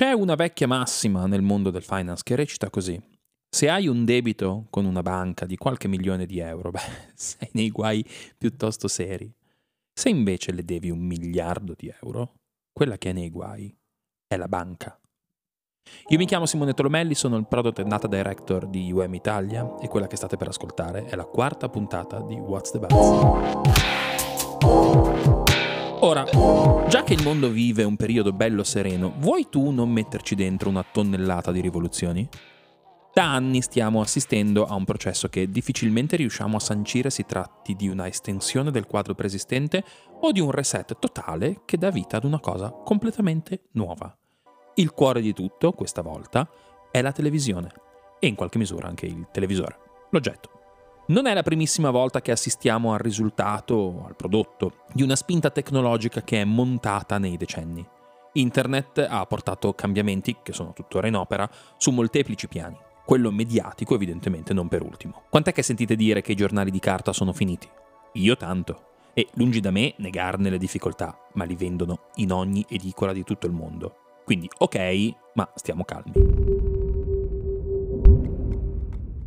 C'è una vecchia massima nel mondo del finance che recita così. Se hai un debito con una banca di qualche milione di euro, beh, sei nei guai piuttosto seri. Se invece le devi un miliardo di euro, quella che è nei guai è la banca. Io mi chiamo Simone Tolomelli, sono il Product and Data Director di UM Italia e quella che state per ascoltare è la quarta puntata di What's the Buzz. Ora, già che il mondo vive un periodo bello sereno, vuoi tu non metterci dentro una tonnellata di rivoluzioni? Da anni stiamo assistendo a un processo che difficilmente riusciamo a sancire si tratti di una estensione del quadro preesistente o di un reset totale che dà vita ad una cosa completamente nuova. Il cuore di tutto, questa volta, è la televisione e in qualche misura anche il televisore, l'oggetto. Non è la primissima volta che assistiamo al risultato, al prodotto, di una spinta tecnologica che è montata nei decenni. Internet ha portato cambiamenti, che sono tuttora in opera, su molteplici piani. Quello mediatico evidentemente non per ultimo. Quant'è che sentite dire che i giornali di carta sono finiti? Io tanto. E lungi da me negarne le difficoltà, ma li vendono in ogni edicola di tutto il mondo. Quindi ok, ma stiamo calmi.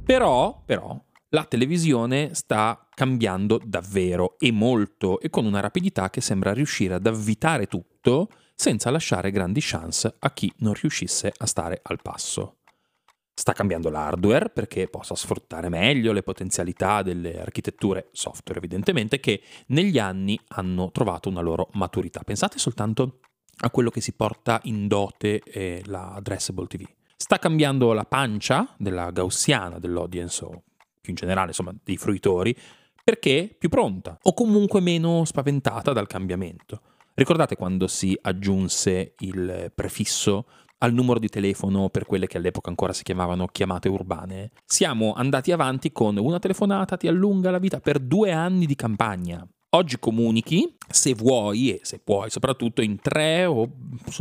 Però, però, la televisione sta cambiando davvero e molto e con una rapidità che sembra riuscire ad avvitare tutto senza lasciare grandi chance a chi non riuscisse a stare al passo. Sta cambiando l'hardware perché possa sfruttare meglio le potenzialità delle architetture software, evidentemente, che negli anni hanno trovato una loro maturità. Pensate soltanto a quello che si porta in dote eh, la addressable TV. Sta cambiando la pancia della gaussiana dell'audience o più in generale, insomma, dei fruitori, perché più pronta o comunque meno spaventata dal cambiamento. Ricordate quando si aggiunse il prefisso al numero di telefono per quelle che all'epoca ancora si chiamavano chiamate urbane? Siamo andati avanti con una telefonata ti allunga la vita per due anni di campagna. Oggi comunichi, se vuoi e se puoi, soprattutto in tre o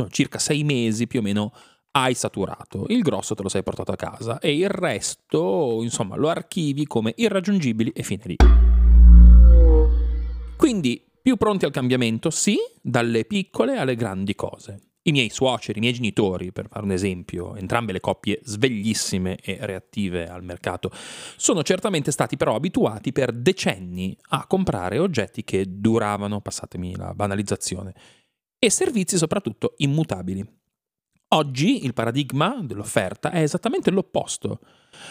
circa sei mesi più o meno hai saturato, il grosso te lo sei portato a casa e il resto, insomma, lo archivi come irraggiungibili e fine lì. Quindi, più pronti al cambiamento, sì, dalle piccole alle grandi cose. I miei suoceri, i miei genitori, per fare un esempio, entrambe le coppie sveglissime e reattive al mercato, sono certamente stati però abituati per decenni a comprare oggetti che duravano, passatemi la banalizzazione, e servizi soprattutto immutabili. Oggi il paradigma dell'offerta è esattamente l'opposto.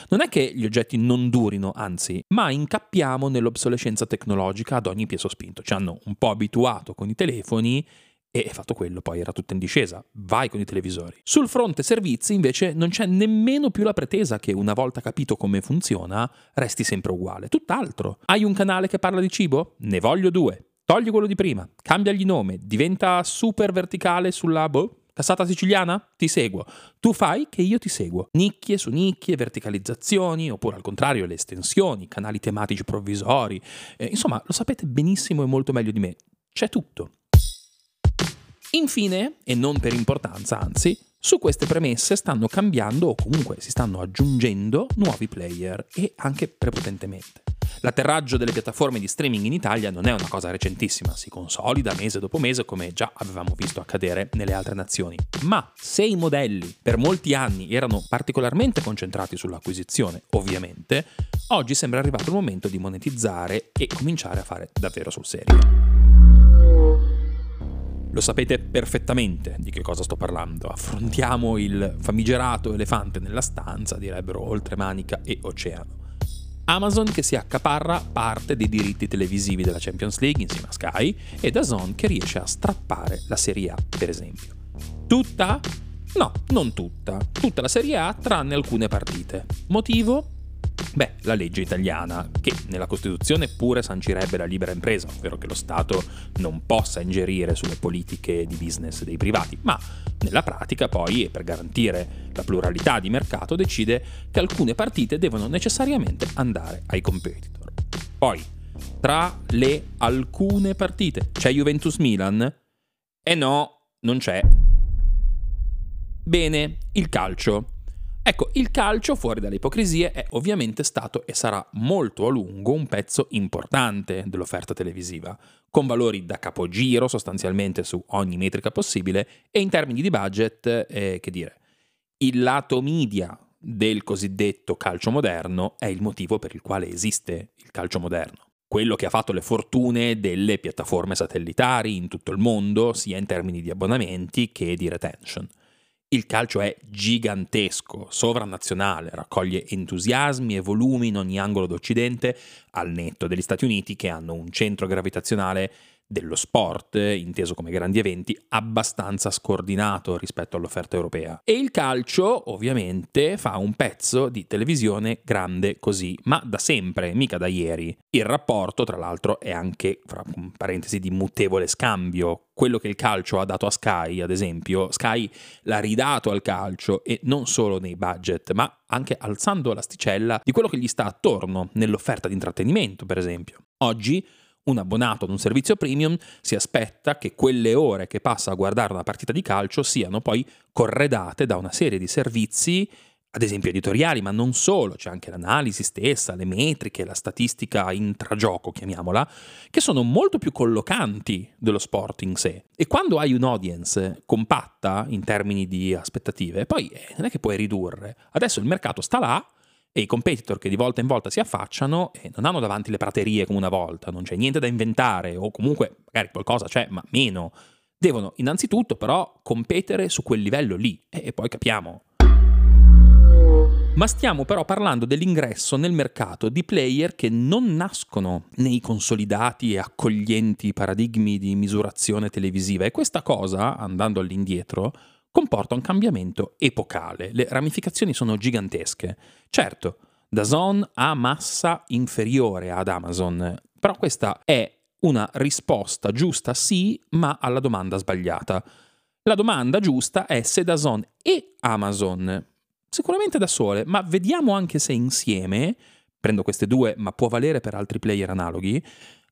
Non è che gli oggetti non durino, anzi, ma incappiamo nell'obsolescenza tecnologica ad ogni piezo spinto. Ci hanno un po' abituato con i telefoni e fatto quello poi era tutto in discesa. Vai con i televisori. Sul fronte servizi invece non c'è nemmeno più la pretesa che una volta capito come funziona resti sempre uguale. Tutt'altro. Hai un canale che parla di cibo? Ne voglio due. Togli quello di prima, cambiagli nome, diventa super verticale sulla boh, Cassata siciliana? Ti seguo. Tu fai che io ti seguo. Nicchie su nicchie, verticalizzazioni, oppure al contrario le estensioni, canali tematici provvisori. Eh, insomma, lo sapete benissimo e molto meglio di me. C'è tutto. Infine, e non per importanza, anzi, su queste premesse stanno cambiando o comunque si stanno aggiungendo nuovi player e anche prepotentemente. L'atterraggio delle piattaforme di streaming in Italia non è una cosa recentissima, si consolida mese dopo mese come già avevamo visto accadere nelle altre nazioni. Ma se i modelli per molti anni erano particolarmente concentrati sull'acquisizione, ovviamente, oggi sembra arrivato il momento di monetizzare e cominciare a fare davvero sul serio. Lo sapete perfettamente di che cosa sto parlando. Affrontiamo il famigerato elefante nella stanza, direbbero oltre manica e oceano. Amazon che si accaparra parte dei diritti televisivi della Champions League insieme a Sky e DAZN che riesce a strappare la Serie A, per esempio. Tutta? No, non tutta. Tutta la Serie A tranne alcune partite. Motivo? Beh, la legge italiana, che nella Costituzione pure sancirebbe la libera impresa, ovvero che lo Stato non possa ingerire sulle politiche di business dei privati, ma nella pratica poi, e per garantire la pluralità di mercato, decide che alcune partite devono necessariamente andare ai competitor. Poi, tra le alcune partite, c'è Juventus-Milan? Eh no, non c'è. Bene, il calcio. Ecco, il calcio, fuori dalle ipocrisie, è ovviamente stato e sarà molto a lungo un pezzo importante dell'offerta televisiva, con valori da capogiro sostanzialmente su ogni metrica possibile e in termini di budget, eh, che dire, il lato media del cosiddetto calcio moderno è il motivo per il quale esiste il calcio moderno quello che ha fatto le fortune delle piattaforme satellitari in tutto il mondo, sia in termini di abbonamenti che di retention. Il calcio è gigantesco, sovranazionale, raccoglie entusiasmi e volumi in ogni angolo d'Occidente, al netto degli Stati Uniti che hanno un centro gravitazionale dello sport, inteso come grandi eventi, abbastanza scordinato rispetto all'offerta europea. E il calcio, ovviamente, fa un pezzo di televisione grande così, ma da sempre, mica da ieri. Il rapporto, tra l'altro, è anche, fra parentesi, di mutevole scambio. Quello che il calcio ha dato a Sky, ad esempio, Sky l'ha ridato al calcio e non solo nei budget, ma anche alzando l'asticella di quello che gli sta attorno nell'offerta di intrattenimento, per esempio. Oggi un abbonato ad un servizio premium si aspetta che quelle ore che passa a guardare una partita di calcio siano poi corredate da una serie di servizi, ad esempio editoriali, ma non solo, c'è anche l'analisi stessa, le metriche, la statistica intragioco, chiamiamola, che sono molto più collocanti dello sport in sé. E quando hai un'audience compatta in termini di aspettative, poi eh, non è che puoi ridurre. Adesso il mercato sta là, e i competitor che di volta in volta si affacciano e non hanno davanti le praterie come una volta, non c'è niente da inventare o comunque magari qualcosa c'è, ma meno. Devono innanzitutto però competere su quel livello lì e poi capiamo. Ma stiamo però parlando dell'ingresso nel mercato di player che non nascono nei consolidati e accoglienti paradigmi di misurazione televisiva e questa cosa, andando all'indietro, comporta un cambiamento epocale. Le ramificazioni sono gigantesche. Certo, Dazon ha massa inferiore ad Amazon, però questa è una risposta giusta sì, ma alla domanda sbagliata. La domanda giusta è se Dazon e Amazon, sicuramente da sole, ma vediamo anche se insieme, prendo queste due, ma può valere per altri player analoghi,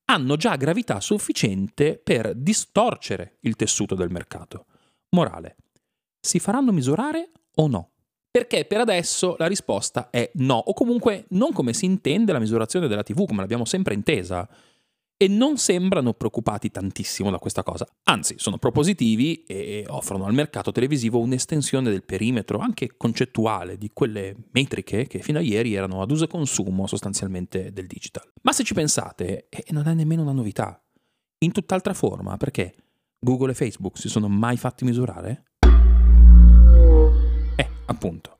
hanno già gravità sufficiente per distorcere il tessuto del mercato. Morale si faranno misurare o no? Perché per adesso la risposta è no, o comunque non come si intende la misurazione della TV, come l'abbiamo sempre intesa. E non sembrano preoccupati tantissimo da questa cosa. Anzi, sono propositivi e offrono al mercato televisivo un'estensione del perimetro, anche concettuale, di quelle metriche che fino a ieri erano ad uso e consumo sostanzialmente del digital. Ma se ci pensate, eh, non è nemmeno una novità. In tutt'altra forma, perché Google e Facebook si sono mai fatti misurare? Appunto,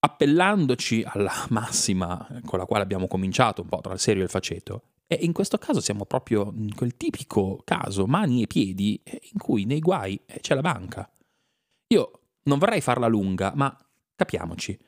appellandoci alla massima con la quale abbiamo cominciato un po' tra il serio e il faceto, e in questo caso siamo proprio in quel tipico caso, mani e piedi, in cui nei guai c'è la banca. Io non vorrei farla lunga, ma capiamoci.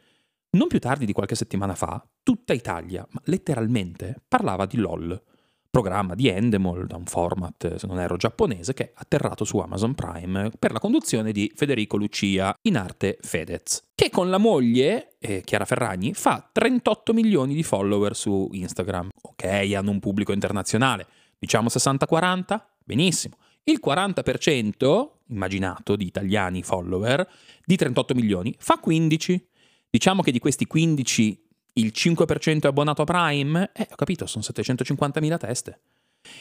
Non più tardi di qualche settimana fa, tutta Italia, ma letteralmente, parlava di LOL programma di Endemol, da un format, se non ero giapponese, che è atterrato su Amazon Prime per la conduzione di Federico Lucia, in arte Fedez, che con la moglie, eh, Chiara Ferragni, fa 38 milioni di follower su Instagram. Ok, hanno un pubblico internazionale, diciamo 60-40? Benissimo. Il 40%, immaginato, di italiani follower, di 38 milioni, fa 15. Diciamo che di questi 15 il 5% è abbonato a Prime? Eh, ho capito, sono 750.000 teste.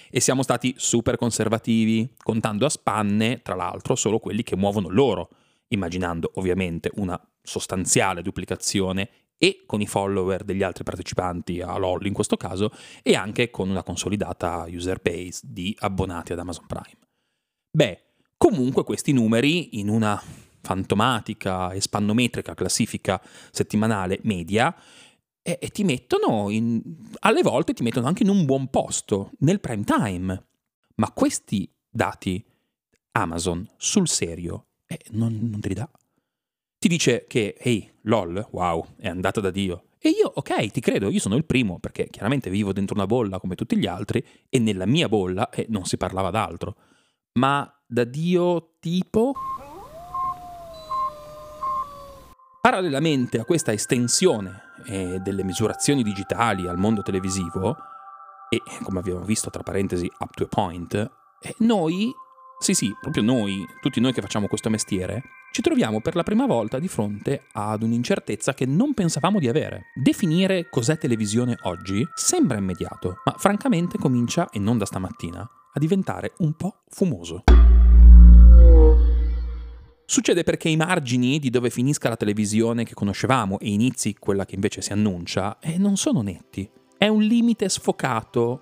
E siamo stati super conservativi, contando a spanne, tra l'altro, solo quelli che muovono loro, immaginando ovviamente una sostanziale duplicazione e con i follower degli altri partecipanti a LOL in questo caso e anche con una consolidata user base di abbonati ad Amazon Prime. Beh, comunque questi numeri in una fantomatica e spannometrica classifica settimanale media e, e ti mettono in, alle volte ti mettono anche in un buon posto nel prime time. Ma questi dati Amazon sul serio eh, non, non te li dà. Ti dice che, ehi, lol, wow, è andata da Dio. E io, ok, ti credo, io sono il primo, perché chiaramente vivo dentro una bolla come tutti gli altri, e nella mia bolla eh, non si parlava d'altro. Ma da Dio tipo... Parallelamente a questa estensione eh, delle misurazioni digitali al mondo televisivo, e come abbiamo visto tra parentesi up to a point, eh, noi Sì, sì, proprio noi, tutti noi che facciamo questo mestiere, ci troviamo per la prima volta di fronte ad un'incertezza che non pensavamo di avere. Definire cos'è televisione oggi sembra immediato, ma francamente comincia, e non da stamattina, a diventare un po' fumoso. Succede perché i margini di dove finisca la televisione che conoscevamo e inizi quella che invece si annuncia eh, non sono netti. È un limite sfocato,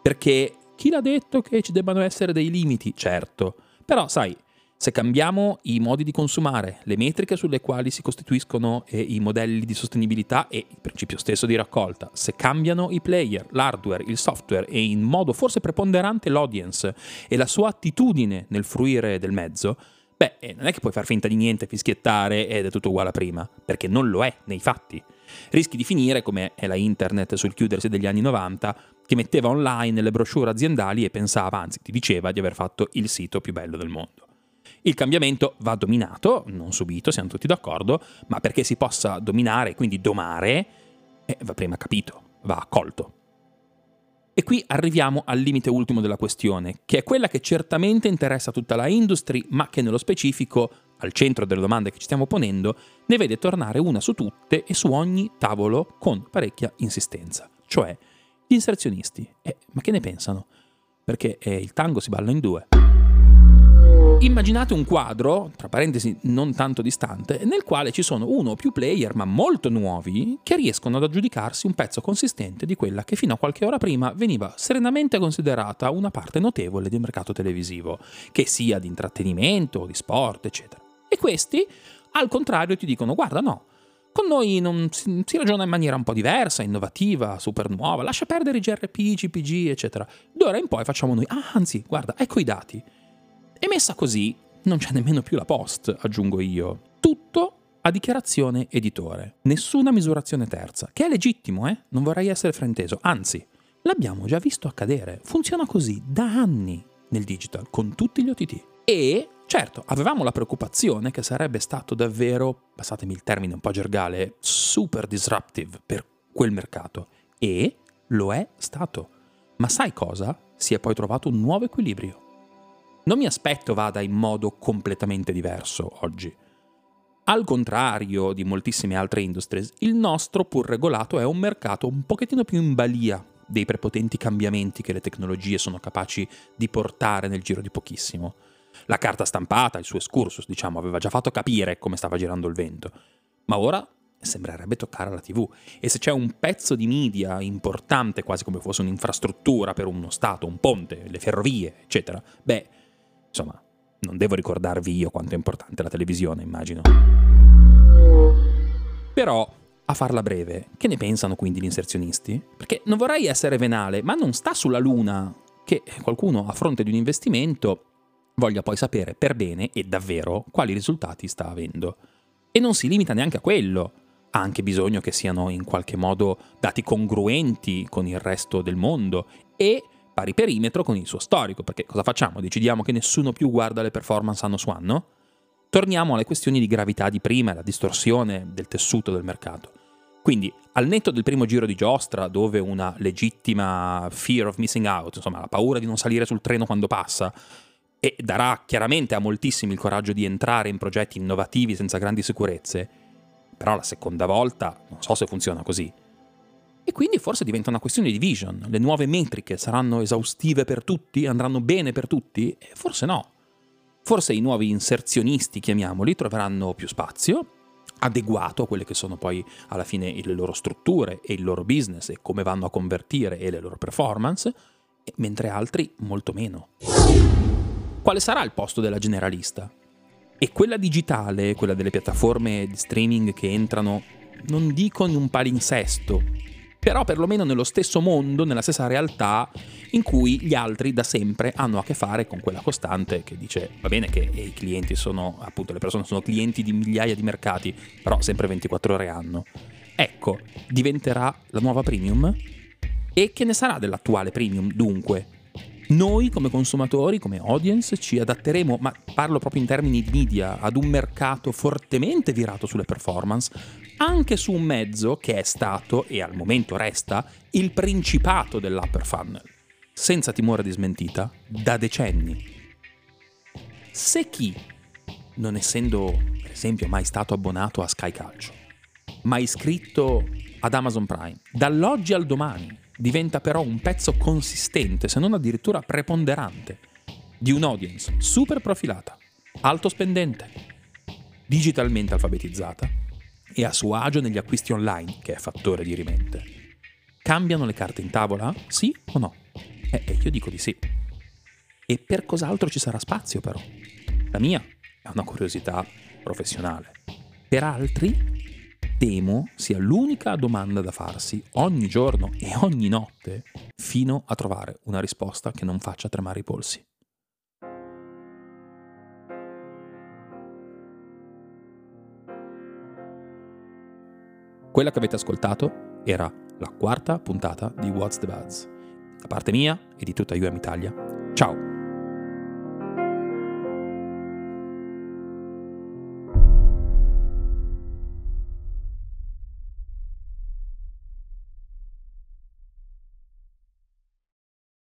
perché chi l'ha detto che ci debbano essere dei limiti? Certo. Però, sai, se cambiamo i modi di consumare, le metriche sulle quali si costituiscono e i modelli di sostenibilità e il principio stesso di raccolta, se cambiano i player, l'hardware, il software e in modo forse preponderante l'audience e la sua attitudine nel fruire del mezzo, Beh, eh, non è che puoi far finta di niente, fischiettare ed è tutto uguale a prima, perché non lo è nei fatti. Rischi di finire come è la internet sul chiudersi degli anni 90, che metteva online le brochure aziendali e pensava, anzi ti diceva di aver fatto il sito più bello del mondo. Il cambiamento va dominato, non subito, siamo tutti d'accordo, ma perché si possa dominare, quindi domare, eh, va prima capito, va accolto. E qui arriviamo al limite ultimo della questione, che è quella che certamente interessa tutta la industry, ma che nello specifico, al centro delle domande che ci stiamo ponendo, ne vede tornare una su tutte e su ogni tavolo con parecchia insistenza, cioè gli inserzionisti. Eh, ma che ne pensano? Perché eh, il tango si balla in due. Immaginate un quadro, tra parentesi non tanto distante, nel quale ci sono uno o più player, ma molto nuovi, che riescono ad aggiudicarsi un pezzo consistente di quella che fino a qualche ora prima veniva serenamente considerata una parte notevole del mercato televisivo, che sia di intrattenimento, di sport, eccetera. E questi, al contrario, ti dicono: guarda, no. Con noi non si, ragiona in maniera un po' diversa, innovativa, super nuova, lascia perdere i GRP, GPG, eccetera. D'ora in poi facciamo noi, ah, anzi, guarda, ecco i dati e messa così, non c'è nemmeno più la post, aggiungo io. Tutto a dichiarazione editore. Nessuna misurazione terza, che è legittimo, eh? Non vorrei essere frainteso, anzi, l'abbiamo già visto accadere. Funziona così da anni nel digital, con tutti gli OTT. E, certo, avevamo la preoccupazione che sarebbe stato davvero, passatemi il termine un po' gergale, super disruptive per quel mercato. E lo è stato. Ma sai cosa? Si è poi trovato un nuovo equilibrio. Non mi aspetto vada in modo completamente diverso oggi. Al contrario di moltissime altre industries, il nostro, pur regolato, è un mercato un pochettino più in balia dei prepotenti cambiamenti che le tecnologie sono capaci di portare nel giro di pochissimo. La carta stampata, il suo excursus, diciamo, aveva già fatto capire come stava girando il vento, ma ora sembrerebbe toccare la TV. E se c'è un pezzo di media importante, quasi come fosse un'infrastruttura per uno Stato, un ponte, le ferrovie, eccetera, beh, Insomma, non devo ricordarvi io quanto è importante la televisione, immagino. Però, a farla breve, che ne pensano quindi gli inserzionisti? Perché non vorrei essere venale, ma non sta sulla luna che qualcuno a fronte di un investimento voglia poi sapere per bene e davvero quali risultati sta avendo. E non si limita neanche a quello. Ha anche bisogno che siano in qualche modo dati congruenti con il resto del mondo e pari perimetro con il suo storico, perché cosa facciamo? Decidiamo che nessuno più guarda le performance anno su anno? Torniamo alle questioni di gravità di prima la distorsione del tessuto del mercato. Quindi, al netto del primo giro di giostra, dove una legittima fear of missing out, insomma la paura di non salire sul treno quando passa, e darà chiaramente a moltissimi il coraggio di entrare in progetti innovativi senza grandi sicurezze, però la seconda volta non so se funziona così. E quindi forse diventa una questione di vision. Le nuove metriche saranno esaustive per tutti? Andranno bene per tutti? E forse no. Forse i nuovi inserzionisti, chiamiamoli, troveranno più spazio, adeguato a quelle che sono poi alla fine le loro strutture e il loro business e come vanno a convertire e le loro performance, mentre altri molto meno. Quale sarà il posto della generalista? E quella digitale, quella delle piattaforme di streaming che entrano, non dico in un palinsesto, però perlomeno nello stesso mondo, nella stessa realtà in cui gli altri da sempre hanno a che fare con quella costante che dice va bene che i clienti sono, appunto le persone sono clienti di migliaia di mercati, però sempre 24 ore hanno. Ecco, diventerà la nuova premium? E che ne sarà dell'attuale premium dunque? Noi come consumatori, come audience, ci adatteremo, ma parlo proprio in termini di media, ad un mercato fortemente virato sulle performance, anche su un mezzo che è stato, e al momento resta, il principato dell'upper funnel, senza timore di smentita, da decenni. Se chi, non essendo per esempio mai stato abbonato a Sky Calcio, ma iscritto ad Amazon Prime, dall'oggi al domani diventa però un pezzo consistente, se non addirittura preponderante, di un'audience super profilata, alto spendente, digitalmente alfabetizzata e a suo agio negli acquisti online, che è fattore di rimente. Cambiano le carte in tavola? Sì o no? Eh, eh, io dico di sì. E per cos'altro ci sarà spazio però? La mia è una curiosità professionale. Per altri temo sia l'unica domanda da farsi ogni giorno e ogni notte fino a trovare una risposta che non faccia tremare i polsi. Quella che avete ascoltato era la quarta puntata di What's the Buzz. Da parte mia e di tutta UM Italia, ciao!